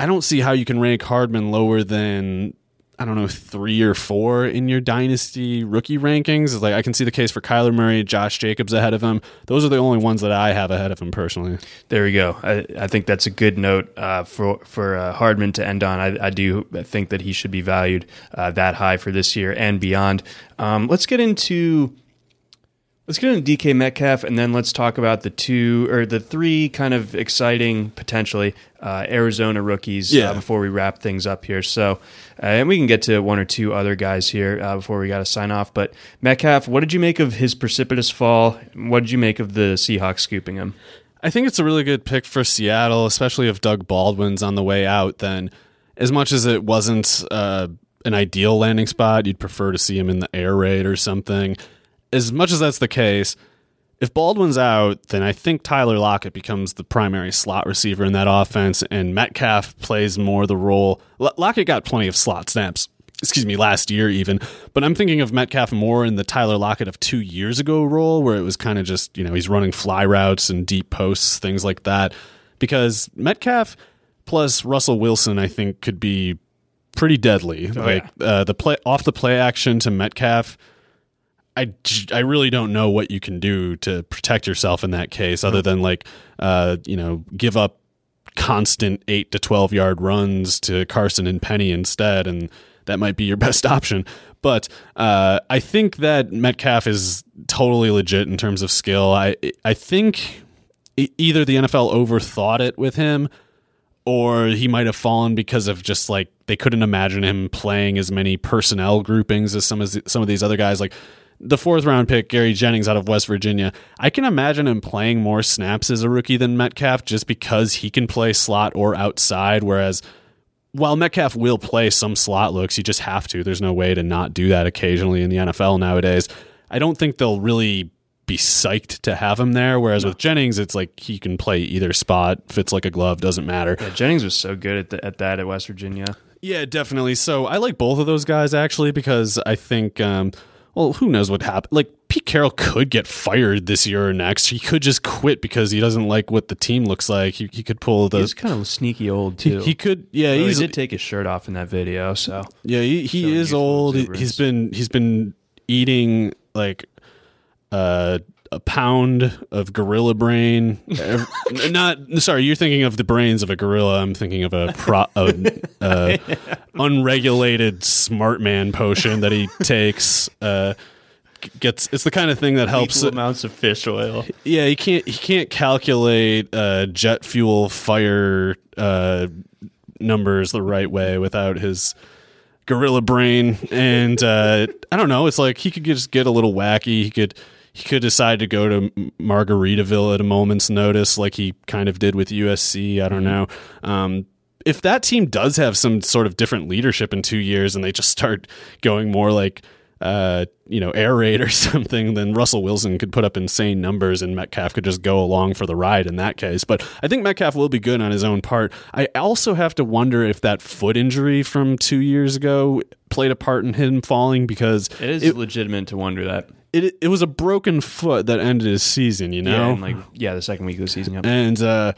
I don't see how you can rank Hardman lower than I don't know three or four in your dynasty rookie rankings. It's like I can see the case for Kyler Murray, Josh Jacobs ahead of him. Those are the only ones that I have ahead of him personally. There we go. I, I think that's a good note uh, for for uh, Hardman to end on. I, I do think that he should be valued uh, that high for this year and beyond. Um, let's get into Let's get into DK Metcalf, and then let's talk about the two or the three kind of exciting, potentially uh, Arizona rookies Yeah. uh, before we wrap things up here. So, uh, and we can get to one or two other guys here uh, before we got to sign off. But Metcalf, what did you make of his precipitous fall? What did you make of the Seahawks scooping him? I think it's a really good pick for Seattle, especially if Doug Baldwin's on the way out. Then, as much as it wasn't uh, an ideal landing spot, you'd prefer to see him in the air raid or something. As much as that's the case, if Baldwin's out, then I think Tyler Lockett becomes the primary slot receiver in that offense, and Metcalf plays more the role. L- Lockett got plenty of slot snaps, excuse me, last year even, but I'm thinking of Metcalf more in the Tyler Lockett of two years ago role, where it was kind of just, you know, he's running fly routes and deep posts, things like that. Because Metcalf plus Russell Wilson, I think, could be pretty deadly. like uh, the play off the play action to Metcalf. I, I really don't know what you can do to protect yourself in that case other than like uh you know give up constant 8 to 12 yard runs to Carson and Penny instead and that might be your best option. But uh I think that Metcalf is totally legit in terms of skill. I I think either the NFL overthought it with him or he might have fallen because of just like they couldn't imagine him playing as many personnel groupings as some of some of these other guys. Like the fourth round pick Gary Jennings out of West Virginia. I can imagine him playing more snaps as a rookie than Metcalf just because he can play slot or outside whereas while Metcalf will play some slot looks you just have to. There's no way to not do that occasionally in the NFL nowadays. I don't think they'll really be psyched to have him there whereas with Jennings it's like he can play either spot fits like a glove doesn't matter. Yeah, Jennings was so good at, the, at that at West Virginia. yeah, definitely. So I like both of those guys actually because I think, um, well, who knows what happened? Like Pete Carroll could get fired this year or next. He could just quit because he doesn't like what the team looks like. He, he could pull the. He's kind of sneaky old too. he could, yeah. He did take his shirt off in that video, so yeah. He, he is old. He- exuberance. He's been he's been eating like uh, a pound of gorilla brain. Not sorry, you're thinking of the brains of a gorilla. I'm thinking of a pro, a, uh, unregulated smart man potion that he takes. Uh, gets it's the kind of thing that helps. Equal amounts of fish oil. Yeah, he can't he can't calculate uh, jet fuel fire uh, numbers the right way without his gorilla brain. And uh, I don't know. It's like he could just get a little wacky. He could he could decide to go to Margaritaville at a moment's notice, like he kind of did with USC. I don't know. Um, if that team does have some sort of different leadership in two years, and they just start going more like uh, you know, air raid or something, then Russell Wilson could put up insane numbers and Metcalf could just go along for the ride in that case. But I think Metcalf will be good on his own part. I also have to wonder if that foot injury from two years ago played a part in him falling because It is it, legitimate to wonder that. It, it was a broken foot that ended his season, you know? Yeah, and like yeah, the second week of the season. Yep. And uh,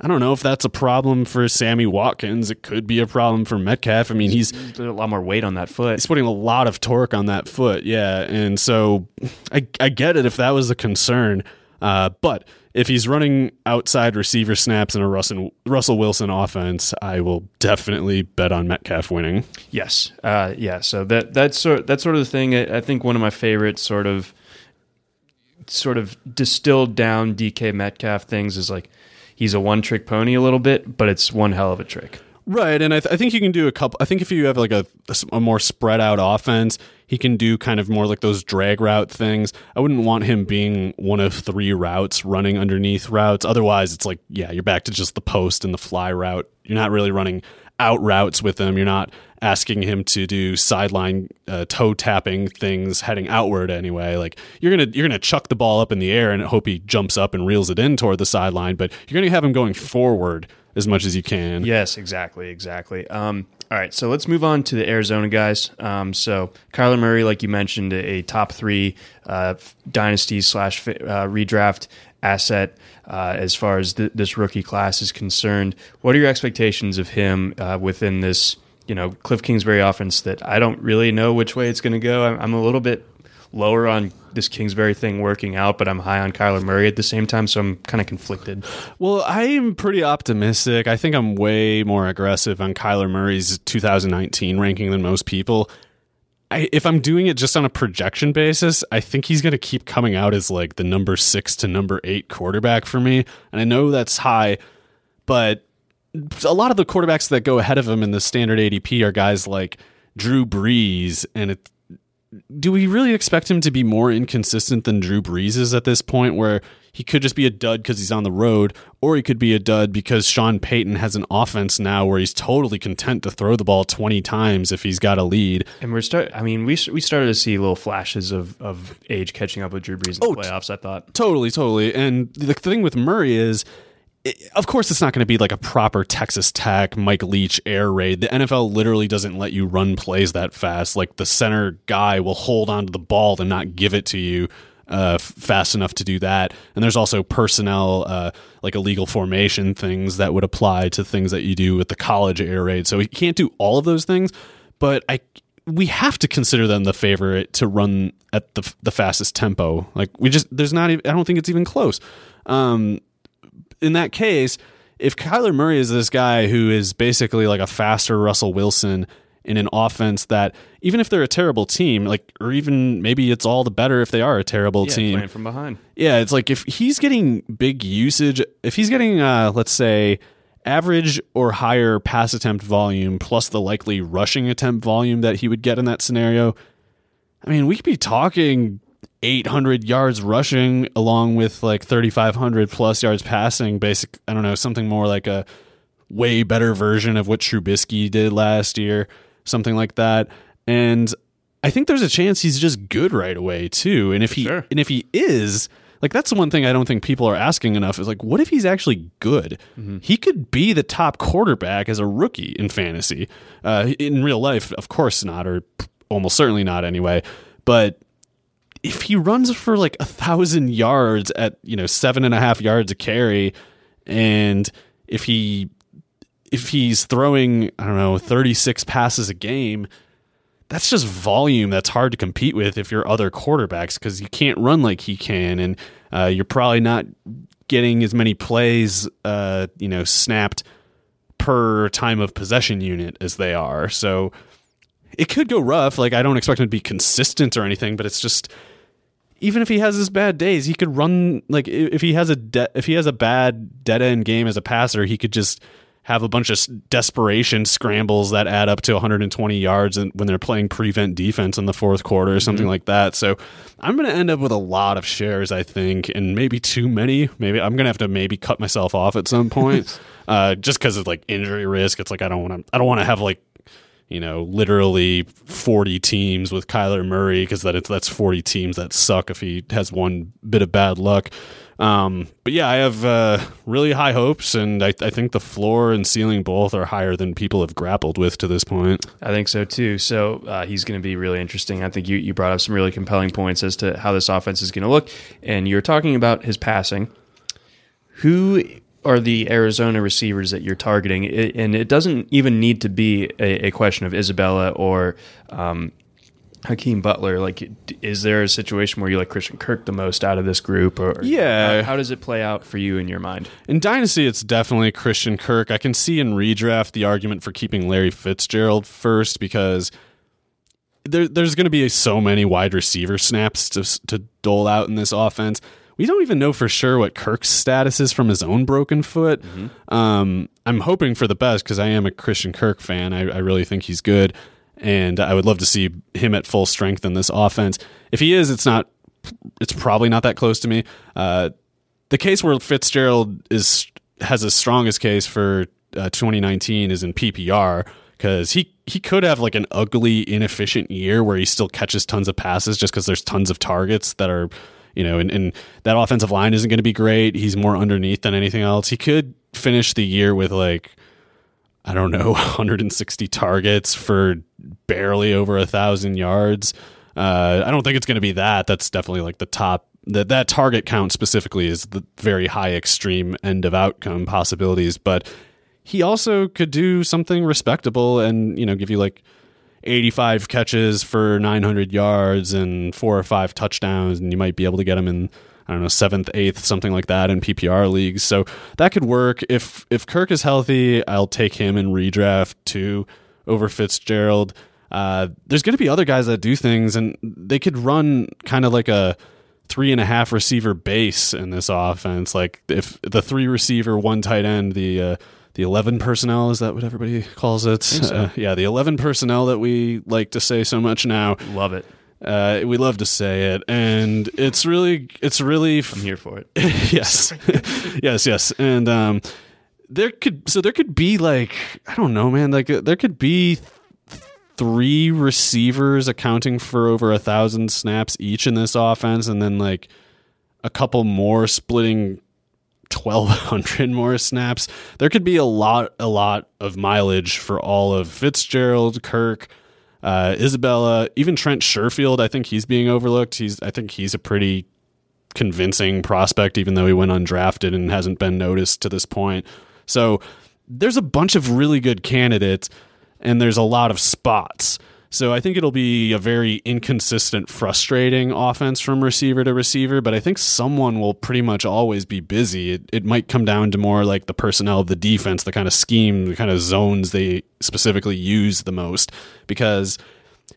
I don't know if that's a problem for Sammy Watkins. It could be a problem for Metcalf. I mean, he's There's a lot more weight on that foot. he's putting a lot of torque on that foot. Yeah, and so I I get it if that was a concern. Uh, but if he's running outside receiver snaps in a Russell Russell Wilson offense, I will definitely bet on Metcalf winning. Yes, uh, yeah. So that that's sort that's sort of the thing. I, I think one of my favorite sort of sort of distilled down DK Metcalf things is like he's a one trick pony a little bit, but it's one hell of a trick. Right, and I, th- I think you can do a couple. I think if you have like a, a more spread out offense, he can do kind of more like those drag route things. I wouldn't want him being one of three routes running underneath routes. Otherwise, it's like yeah, you're back to just the post and the fly route. You're not really running out routes with him. You're not asking him to do sideline uh, toe tapping things heading outward anyway. Like you're gonna you're gonna chuck the ball up in the air and hope he jumps up and reels it in toward the sideline, but you're gonna have him going forward as much as you can. Yes, exactly, exactly. Um, all right, so let's move on to the Arizona guys. Um, so Kyler Murray, like you mentioned, a, top three uh, dynasty slash uh, redraft asset uh, as far as th- this rookie class is concerned. What are your expectations of him uh, within this? You know, Cliff Kingsbury offense that I don't really know which way it's going to go. I'm, I'm a little bit lower on this Kingsbury thing working out, but I'm high on Kyler Murray at the same time, so I'm kind of conflicted. Well, I'm pretty optimistic. I think I'm way more aggressive on Kyler Murray's 2019 ranking than most people. I, if I'm doing it just on a projection basis, I think he's going to keep coming out as like the number six to number eight quarterback for me. And I know that's high, but a lot of the quarterbacks that go ahead of him in the standard ADP are guys like Drew Brees. And it, do we really expect him to be more inconsistent than Drew Brees is at this point, where he could just be a dud because he's on the road, or he could be a dud because Sean Payton has an offense now where he's totally content to throw the ball 20 times if he's got a lead. And we're start. I mean, we we started to see little flashes of of age catching up with Drew Brees in the Oh, playoffs. I thought. Totally, totally. And the thing with Murray is, of course, it's not going to be like a proper Texas Tech, Mike Leach air raid. The NFL literally doesn't let you run plays that fast. Like the center guy will hold onto the ball to not give it to you. Uh, fast enough to do that, and there's also personnel, uh, like illegal formation things that would apply to things that you do with the college air raid. So he can't do all of those things, but I we have to consider them the favorite to run at the the fastest tempo. Like we just there's not even I don't think it's even close. Um, in that case, if Kyler Murray is this guy who is basically like a faster Russell Wilson in an offense that even if they're a terrible team, like or even maybe it's all the better if they are a terrible Yeah, team. playing from behind. Yeah, it's like if he's getting big usage, if he's getting, uh, let's say, average or higher pass attempt volume plus the likely rushing attempt volume that he would get in that scenario, I mean, we could be talking 800 yards rushing along with like 3,500 plus yards passing. Basic, I don't know, something more like a way better version of what Trubisky did last year, something like that. And I think there's a chance he's just good right away too. And if he Sure. and if he is, like that's the one thing I don't think people are asking enough is like, what if he's actually good? He could be the top quarterback as a rookie in fantasy. Uh, in real life, of course not, or almost certainly not anyway. But if he runs for like a thousand yards at you know seven and a half yards a carry, and if he if he's throwing I don't know thirty six passes a game, that's just volume that's hard to compete with if you're other quarterbacks because you can't run like he can, and uh, you're probably not getting as many plays uh, you know snapped per time of possession unit as they are. So it could go rough. Like I don't expect him to be consistent or anything, but it's just even if he has his bad days, he could run like if he has a de- if he has a bad dead end game as a passer, he could just have a bunch of desperation scrambles that add up to 120 yards and when they're playing prevent defense in the fourth quarter or something like that. So I'm going to end up with a lot of shares, I think, and maybe too many. Maybe I'm going to have to maybe cut myself off at some point, uh, just because of like injury risk. It's like I don't want to. I don't want to have like you know, literally 40 teams with Kyler Murray because that that's 40 teams that suck if he has one bit of bad luck. Um, but yeah, I have uh, really high hopes, and I, I think the floor and ceiling both are higher than people have grappled with to this point. I think so too. So uh, he's going to be really interesting. I think you, you brought up some really compelling points as to how this offense is going to look. And you're talking about his passing. Who are the Arizona receivers that you're targeting? It, and it doesn't even need to be a, a question of Isabella or um, Hakeem Butler. Like, is there a situation where you like Christian Kirk the most out of this group? Or Yeah. how, how does it play out for you in your mind? In Dynasty, it's definitely Christian Kirk. I can see in redraft the argument for keeping Larry Fitzgerald first because there, there's going to be so many wide receiver snaps to, to dole out in this offense. We don't even know for sure what Kirk's status is from his own broken foot. Um, I'm hoping for the best because I am a Christian Kirk fan. I, I really think he's good, and I would love to see him at full strength in this offense. If he is, it's not. It's probably not that close to me. Uh, the case where Fitzgerald is has the strongest case for uh, 2019 is in PPR because he he could have like an ugly inefficient year where he still catches tons of passes just because there's tons of targets that are you know and, and that offensive line isn't going to be great. He's more underneath than anything else. He could finish the year with like I don't know 160 targets for barely over a thousand yards. Uh, I don't think it's going to be that. That's definitely like the top that that target count specifically is the very high extreme end of outcome possibilities but he also could do something respectable and you know give you like 85 catches for 900 yards and four or five touchdowns and you might be able to get him in I don't know seventh, eighth, something like that in PPR leagues. So that could work. If if Kirk is healthy, I'll take him in redraft too over Fitzgerald. Uh, there's going to be other guys that do things, and they could run kind of like a three and a half receiver base in this offense. Like if the three receiver, one tight end, the uh, the eleven personnel is that what everybody calls it? so. Uh, yeah, the eleven personnel that we like to say so much now. Love it. Uh, we love to say it, and it's really, it's really I'm here for it. yes, yes, yes, and um, there could so there could be like I don't know, man. Like uh, there could be th- three receivers accounting for over a thousand snaps each in this offense, and then like a couple more splitting twelve hundred more snaps. There could be a lot, a lot of mileage for all of Fitzgerald, Kirk. Uh, Isabella, even Trent Sherfield, I think he's being overlooked. He's, I think he's a pretty convincing prospect, even though he went undrafted and hasn't been noticed to this point. So there's a bunch of really good candidates, and there's a lot of spots. So I think it'll be a very inconsistent, frustrating offense from receiver to receiver, but I think someone will pretty much always be busy. It, it might come down to more like the personnel of the defense, the kind of scheme, the kind of zones they specifically use the most. Because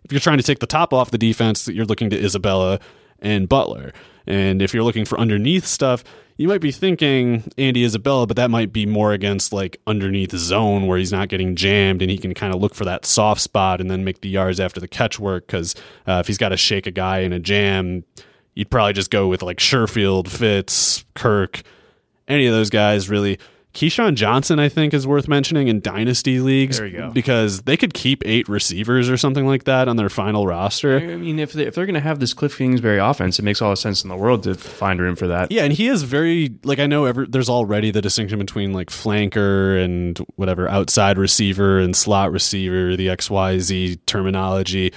if you're trying to take the top off the defense, that you're looking to Isabella and Butler. And if you're looking for underneath stuff, you might be thinking Andy Isabella, but that might be more against like underneath zone where he's not getting jammed and he can kind of look for that soft spot and then make the yards after the catch work. Because uh, if he's got to shake a guy in a jam, you'd probably just go with like Sherfield, Fitz, Kirk, any of those guys really. Keyshawn Johnson, I think, is worth mentioning in dynasty leagues There you go. because they could keep eight receivers or something like that on their final roster. I mean, if they, if they're going to have this Cliff Kingsbury offense, it makes all the sense in the world to find room for that. Yeah, and he is very like I know every, there's already the distinction between like flanker and whatever outside receiver and slot receiver, the XYZ terminology.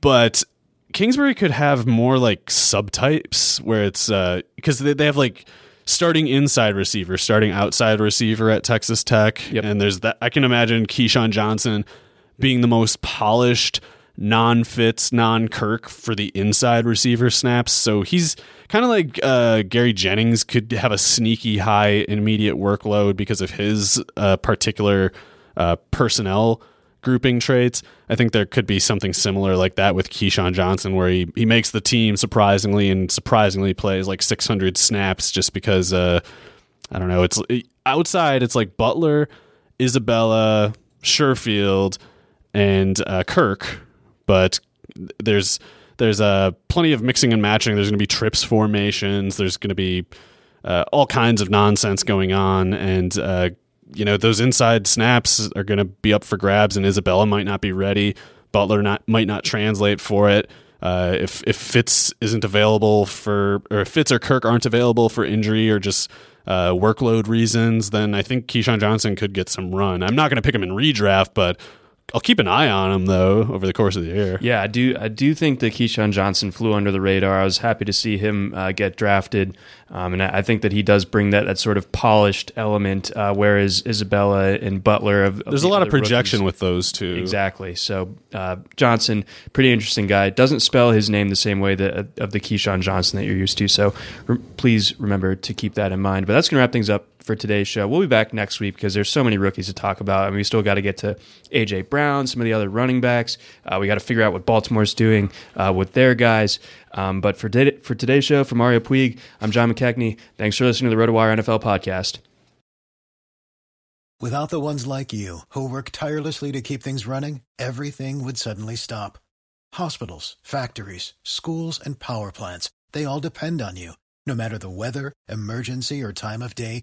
But Kingsbury could have more like subtypes where it's uh because they, they have like starting inside receiver, starting outside receiver at Texas Tech. Yep. And there's that I can imagine Keyshawn Johnson being the most polished non Fitz, non Kirk for the inside receiver snaps. So he's kind of like uh, Gary Jennings could have a sneaky high immediate workload because of his uh, particular uh, personnel grouping traits. I think there could be something similar like that with Keyshawn Johnson, where he, he makes the team surprisingly and surprisingly plays like 600 snaps just because, uh, I don't know, it's outside, it's like Butler, Isabella, Sherfield, and uh, Kirk, but there's there's uh, plenty of mixing and matching. There's going to be trips formations. There's going to be uh, all kinds of nonsense going on, and uh, you know those inside snaps are going to be up for grabs. And Isabella might not be ready. Butler not might not translate for it. Uh, if if Fitz isn't available for, or if Fitz or Kirk aren't available for injury or just uh, workload reasons, then I think Keyshawn Johnson could get some run. I'm not going to pick him in redraft, but I'll keep an eye on him though over the course of the year. Yeah, I do. I do think that Keyshawn Johnson flew under the radar. I was happy to see him uh, get drafted, um, and I I think that he does bring that that sort of polished element. Uh, whereas Isabella and Butler, of, There's a lot of projection with those two. Exactly. So uh, Johnson, pretty interesting guy. Doesn't spell his name the same way that of the Keyshawn Johnson that you're used to. So re- please remember to keep that in mind. But that's going to wrap things up for today's show. We'll be back next week because there's so many rookies to talk about. I mean, we still got to get to AJ Brown, some of the other running backs. Uh, we got to figure out what Baltimore's doing uh, with their guys. Um, but for today, for today's show, for Mario Puig, I'm John McKechnie. Thanks for listening to the RotoWire NFL podcast. Without the ones like you, who work tirelessly to keep things running, everything would suddenly stop. Hospitals, factories, schools, and power plants, they all depend on you. No matter the weather, emergency, or time of day,